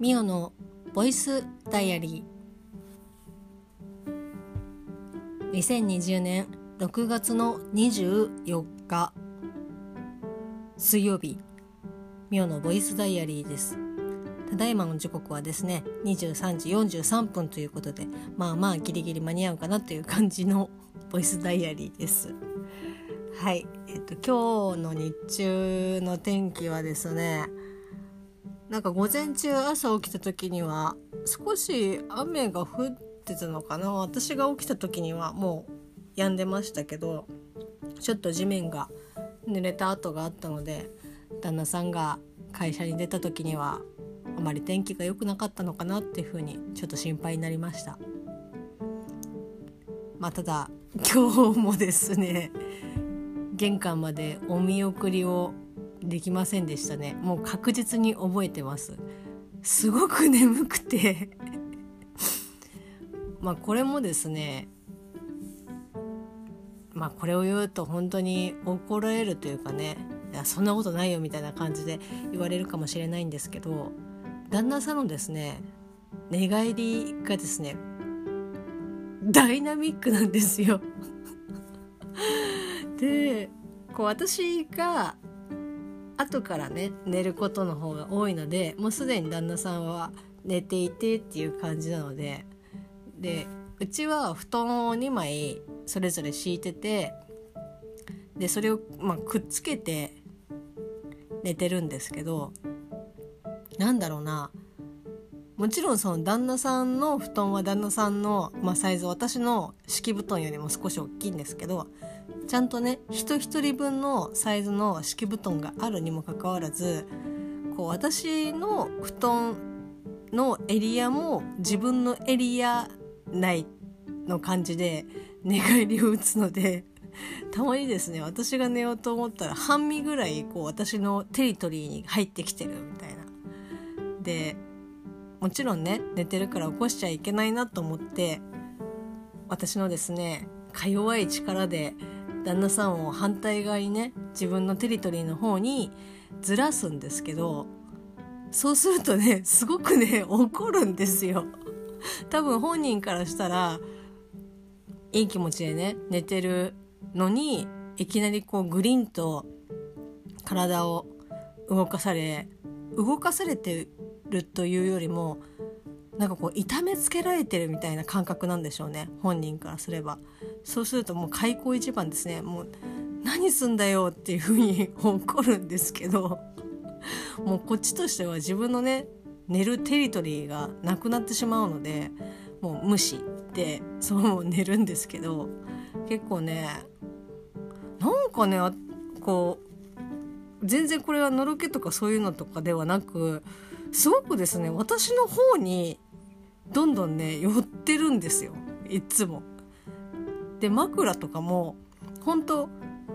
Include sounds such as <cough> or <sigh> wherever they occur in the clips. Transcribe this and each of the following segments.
ミオのボイスダイアリー。2020年6月の24日。水曜日。ミオのボイスダイアリーです。ただいまの時刻はですね23時43分ということでまあまあギリギリ間に合うかなという感じの <laughs> ボイスダイアリーです。はい。えっと今日の日中の天気はですねなんか午前中朝起きた時には少し雨が降ってたのかな？私が起きた時にはもう止んでましたけどちょっと地面が濡れた跡があったので旦那さんが会社に出た時にはあまり天気が良くなかったのかなっていうふうにちょっと心配になりました。まあただ <laughs> 今日もですね玄関までお見送りをできませんでしたね。もう確実に覚えてます。すごく眠くて。<laughs> まあこれもですねまあこれを言うと本当に怒られるというかねいやそんなことないよみたいな感じで言われるかもしれないんですけど旦那さんのですね寝返りがですねダイナミックなんですよ。<laughs> でこう私が後からね寝ることの方が多いのでもうすでに旦那さんは寝ていてっていう感じなのででうちは布団を2枚それぞれ敷いててでそれを、まあ、くっつけて寝てるんですけどなんだろうなもちろんその旦那さんの布団は旦那さんの、まあ、サイズ私の敷布団よりも少し大きいんですけどちゃんとね人一人分のサイズの敷布団があるにもかかわらずこう私の布団のエリアも自分のエリア内の感じで寝返りを打つのでたまにですね私が寝ようと思ったら半身ぐらいこう私のテリトリーに入ってきてるみたいな。でもちろんね寝てるから起こしちゃいけないなと思って私のですねか弱い力で旦那さんを反対側にね自分のテリトリーの方にずらすんですけどそうするとねすごくね怒るんですよ。多分本人からしたらいい気持ちでね寝てるのにいきなりこうグリンと体を動かされ動かされてるというよりもなんかこう痛めつけられてるみたいな感覚なんでしょうね本人からすれば。そうするともう開口一番ですね。もう何すんだよっていうふうに <laughs> 怒るんですけどもうこっちとしては自分のね寝るテリトリーがなくなってしまうのでもう無視ってそう寝るんですけど結構ねなんかねこう全然これはのろけとかそういうのとかではなくすごくですね私の方にどんどんね寄ってるんですよ。いつも。で枕とかも本当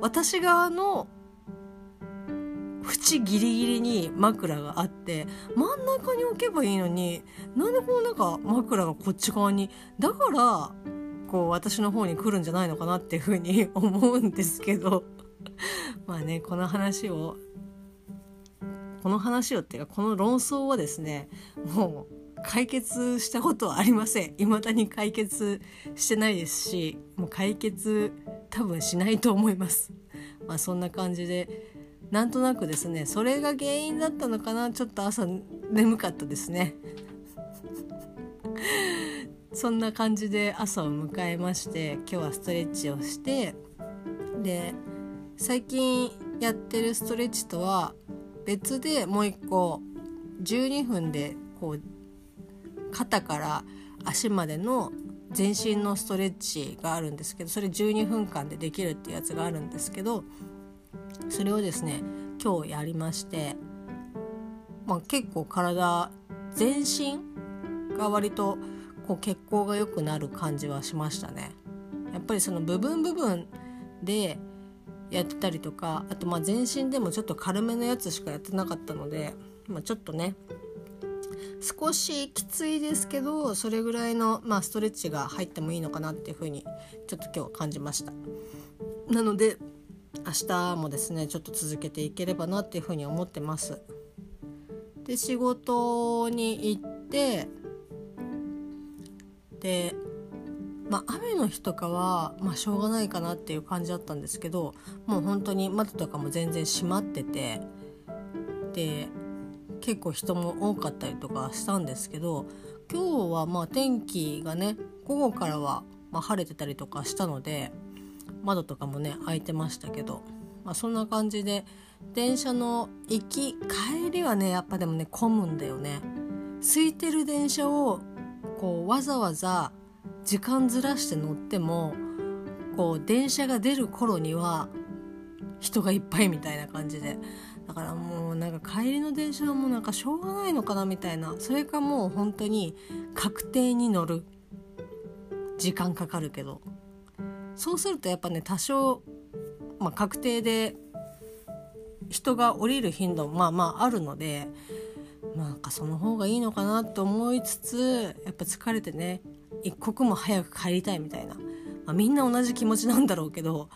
私側の縁ギリギリに枕があって真ん中に置けばいいのになんでこうなんか枕がこっち側に。だからこう私の方に来るんじゃないのかなっていうふうに思うんですけど。まあねこの話をこの話をっていうかこの論争はですねもう解決したことはありません。未だに解決してないですしもう解決多分しないと思います。まあそんな感じでなんとなくですねそれが原因だったのかなちょっと朝眠かったですね。<laughs> そんな感じで朝を迎えまして今日はストレッチをしてで最近やってるストレッチとは別でもう一個12分でこう肩から足までの全身のストレッチがあるんですけどそれ12分間でできるっていうやつがあるんですけどそれをですね今日やりまして、まあ、結構体全身が割とこう血行が良くなる感じはしましたね。やっぱりその部分部分でやってたりとかあとまあ全身でもちょっと軽めのやつしかやってなかったので、まあ、ちょっとね少しきついですけどそれぐらいの、まあ、ストレッチが入ってもいいのかなっていうふうにちょっと今日は感じました。なので明日もですねちょっと続けていければなっていうふうに思ってます。で仕事に行ってでまあ雨の日とかはまあしょうがないかなっていう感じだったんですけどもう本当に窓とかも全然閉まっててで結構人も多かったりとかしたんですけど今日はまあ天気がね午後からはま晴れてたりとかしたので窓とかもね開いてましたけど、まあ、そんな感じで電車の行き帰りはねやっぱでもね混むんだよね。空いてる電車をこうわざわざ時間ずらして乗ってもこう電車が出る頃には人がいっぱいみたいな感じで。だからもうなんか帰りの電車はもうなんかしょうがないのかなみたいな。それかもう本当に確定に乗る。時間かかるけど。そうするとやっぱね多少、まあ、確定で人が降りる頻度まあまああるのでなんかその方がいいのかなと思いつつやっぱ疲れてね一刻も早く帰りたいみたいな、まあ、みんな同じ気持ちなんだろうけど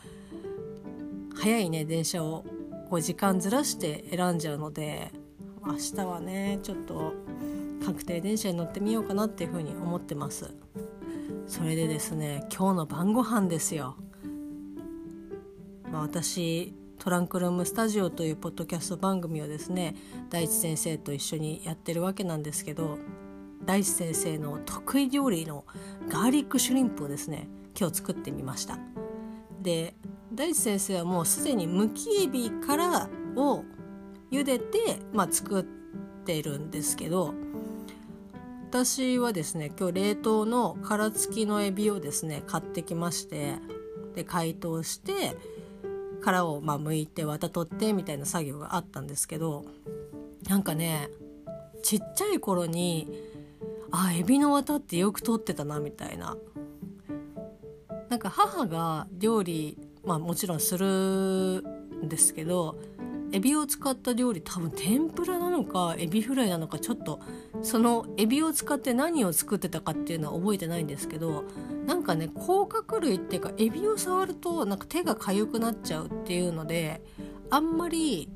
早いね電車を。こう時間ずらして選んじゃうので明日はねちょっと確定電車に乗ってみようかなっていうふうに思ってます。それでですね今日の晩ご飯ですよ、まあ、私トランクルームスタジオというポッドキャスト番組をですね大地先生と一緒にやってるわけなんですけど大地先生の得意料理のガーリックシュリンプをですね今日作ってみました。で大地先生はもうすでにむきエビからを茹でて、まあ、作ってるんですけど私はですね今日冷凍の殻付きのエビをですね買ってきましてで解凍して殻をまあ剥いて綿取ってみたいな作業があったんですけどなんかねちっちゃい頃にあエビの綿ってよく取ってたなみたいな。なんか母が料理まあもちろんするんですけどエビを使った料理多分天ぷらなのかエビフライなのかちょっとそのエビを使って何を作ってたかっていうのは覚えてないんですけどなんかね甲殻類っていうかエビを触るとなんか手が痒くなっちゃうっていうのであんまり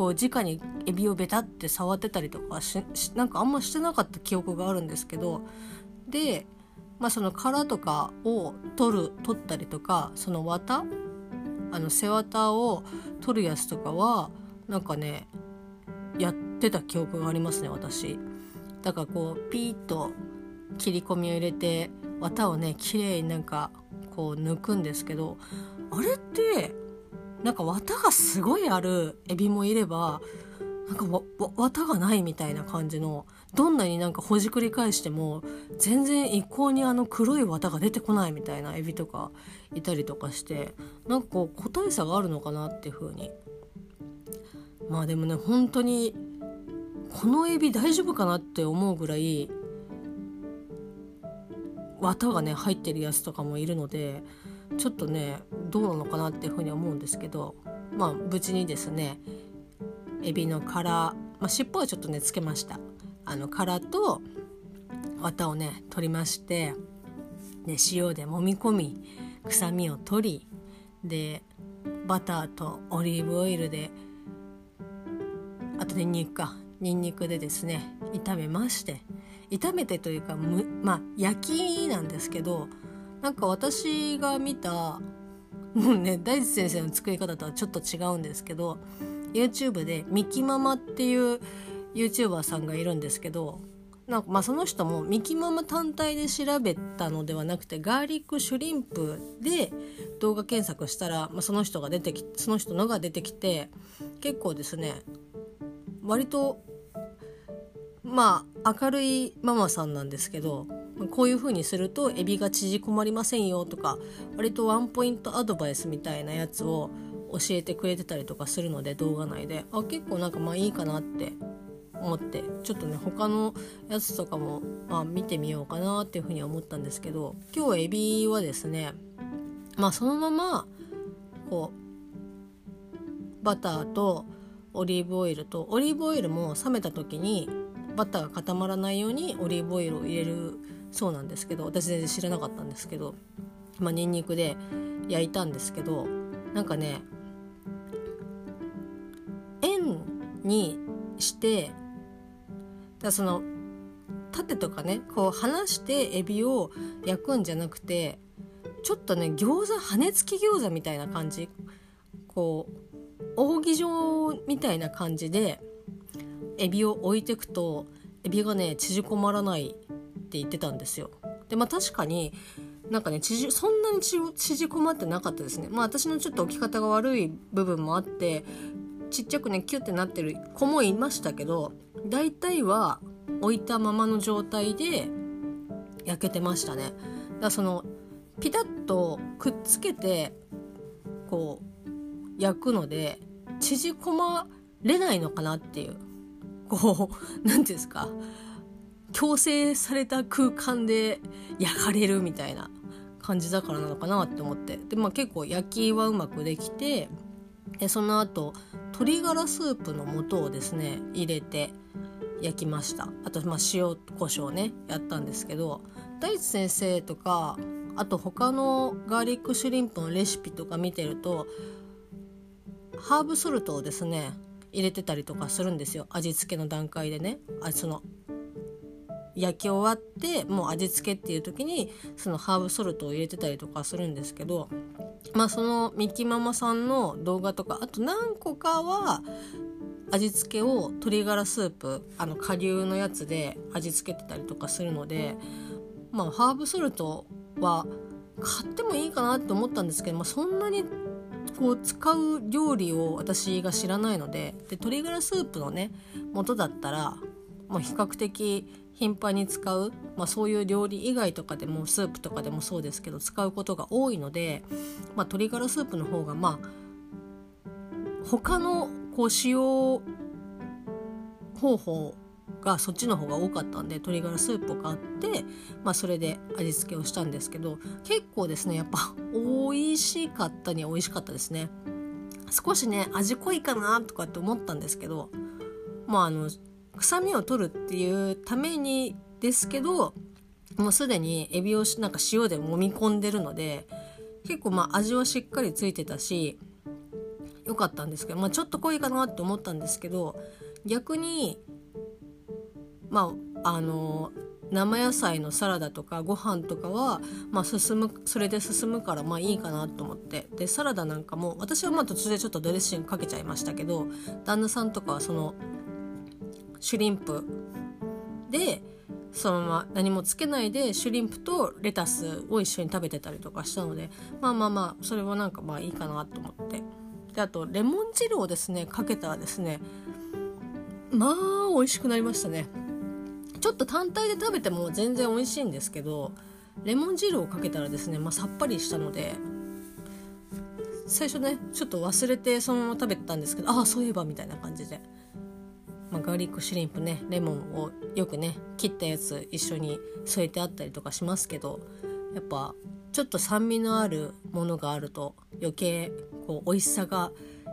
こう直にエビをベタって触ってたりとかしなんかあんましてなかった記憶があるんですけどでまあその殻とかを取る取ったりとかその綿あの背綿を取るやつとかはなんかねやってた記憶がありますね私。だからこうピーッと切り込みを入れて綿をね綺麗になんかこう抜くんですけどあれってなんか綿がすごいあるエビもいればなんかわ綿がないみたいな感じのどんなになんかほじくり返しても全然一向にあの黒い綿が出てこないみたいなエビとかいたりとかしてなんかこう個体差があるのかなっていう風に。まあでもね本当にこのエビ大丈夫かなって思うぐらい綿がね入ってるやつとかもいるのでちょっとねどうなのかなっていうふうに思うんですけどまあ無事にですねエビの殻、まあ、尻尾はちょっとねつけました。あの殻と綿をね取りましてで塩で揉み込み臭みを取りでバターとオリーブオイルであとニンニクかニンニクでですね炒めまして。炒めてというかむまあ焼きなんですけどなんか私が見たもうね大地先生の作り方とはちょっと違うんですけど YouTube でミキママっていう YouTuber さんがいるんですけどなんかまあその人もミキママ単体で調べたのではなくてガーリックシュリンプで動画検索したら、まあ、その人が出てきその人のが出てきて結構ですね割とまあ明るいママさんなんですけどこういう風にするとエビが縮こまりませんよとか割とワンポイントアドバイスみたいなやつを教えてくれてたりとかするので動画内で。あ結構なんかまあいいかなって思ってちょっとね他のやつとかも、まあ、見てみようかなっていうふうに思ったんですけど今日エビはですねまあそのままこうバターとオリーブオイルとオリーブオイルも冷めた時にバターが固まらないようにオリーブオイルを入れるそうなんですけど私全然知らなかったんですけどまあニンニクで焼いたんですけどなんかね円にしてだその縦とかねこう離してエビを焼くんじゃなくてちょっとね餃子羽根付き餃子みたいな感じこう扇状みたいな感じでエビを置いてくとエビがね縮こまらないって言ってたんですよ。でまあ確かになんかねそんなに縮こまってなかったですね。まあ私のちょっと置き方が悪い部分もあってちっちゃくねキュッてなってる子もいましたけど大体は置いたままの状態で焼けてましたね。だからそのピタッとくっつけてこう焼くので縮こまれないのかなっていうこう何て言うんですか強制された空間で焼かれるみたいな感じだからなのかなって思って。で、まあ、結構焼きはうまくできてでその後鶏ガラスープの素をですね入れて焼きました。あとまあ塩コショウねやったんですけど大地先生とかあと他のガーリックシュリンプのレシピとか見てるとハーブソルトをですね入れてたりとかするんですよ。味付けの段階でね。あその焼き終わってもう味付けっていう時にそのハーブソルトを入れてたりとかするんですけどまあそのミキママさんの動画とかあと何個かは味付けを鶏ガラスープあの顆粒のやつで味付けてたりとかするのでまあハーブソルトは買ってもいいかなって思ったんですけど、まあ、そんなにこう使う料理を私が知らないのでで鶏ガラスープのね元だったら、まあ、比較的頻繁に使う、まあ、そういう料理以外とかでもスープとかでもそうですけど使うことが多いので、まあ、鶏ガラスープの方がまあ他のこう使用方法がそっちの方が多かったんで鶏ガラスープを買って、まあ、それで味付けをしたんですけど結構ですねやっぱ美味しかったに美味しかったですね。少しね味濃いかなとかって思ったんですけどまああの臭みを取るっていうためにですけどもうすでにエビをなんか塩で揉み込んでるので結構まあ味はしっかりついてたし良かったんですけど、まあ、ちょっと濃いかなって思ったんですけど逆にまああの生野菜のサラダとかご飯とかは、まあ、進むそれで進むからまあいいかなと思って。でサラダなんかも私はまあ途中でちょっとドレッシングかけちゃいましたけど旦那さんとかはそのシュリンプ。でそのまま何もつけないでシュリンプとレタスを一緒に食べてたりとかしたのでまあまあまあそれはなんかまあいいかなと思って。であとレモン汁をですねかけたらですねまあ美味しくなりましたね。ちょっと単体で食べても全然美味しいんですけどレモン汁をかけたらですね、まあ、さっぱりしたので最初ねちょっと忘れてそのまま食べてたんですけどああそういえばみたいな感じで、ガーリックシュリンプねレモンをよくね切ったやつ一緒に添えてあったりとかしますけどやっぱちょっと酸味のあるものがあると余計こう美味しさが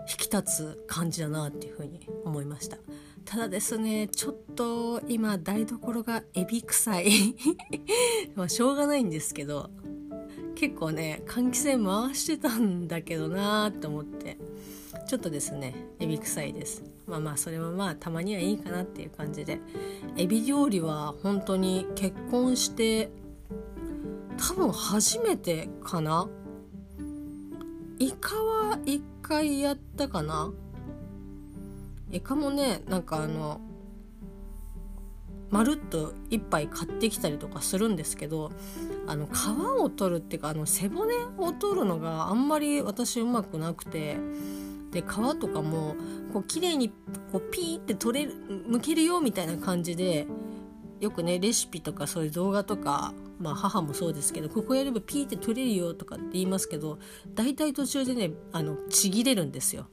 引き立つ感じだなっていうふうに思いました。ただですねちょっと今台所がエビ臭い <laughs> まあしょうがないんですけど結構ね換気扇回してたんだけどなーって思ってちょっとですねエビ臭いですまあまあそれはまあたまにはいいかなっていう感じで。エビ料理は本当に結婚して多分初めてかな？イカは1回やったかな？イカもねなんかあのまるっと1杯買ってきたりとかするんですけどあの皮を取るっていうかあの背骨を取るのがあんまり私うまくなくてで皮とかもこう綺麗にこうピーって取れる剥けるよみたいな感じでよくねレシピとかそういう動画とかまあ母もそうですけどここやればピーって取れるよとかって言いますけど大体途中でねあのちぎれるんですよ。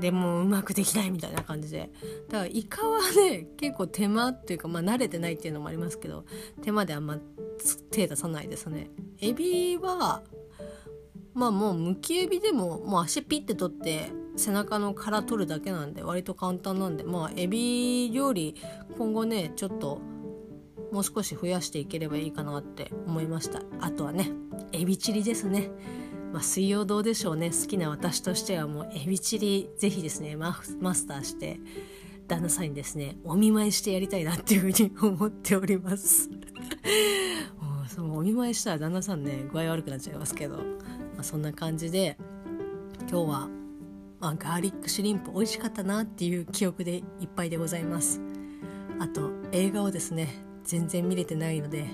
でもうまくできないみたいな感じでだからイカはね結構手間っていうかまあ慣れてないっていうのもありますけど手間であんま手出さないですねエビはまあもうむきエビでももう足ピッて取って背中の殻取るだけなんで割と簡単なんでまあエビ料理今後ねちょっともう少し増やしていければいいかなって思いました。あとはねエビチリですね。まあ、水曜どうでしょうね。好きな私としてはもうエビチリぜひですねマスターして旦那さんにですねお見舞いしてやりたいなっていうふうに思っております。<laughs> もうそのお見舞いしたら旦那さんね具合悪くなっちゃいますけど、まあ、そんな感じで今日は、まあ、ガーリックシュリンプ美味しかったなっていう記憶でいっぱいでございます。あと映画をですね全然見れてないので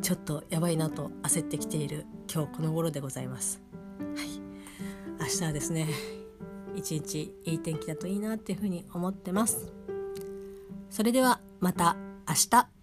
ちょっとやばいなと焦ってきている今日この頃でございます。はい。明日はですね一日いい天気だといいなっていうふうに思ってます。それではまた明日。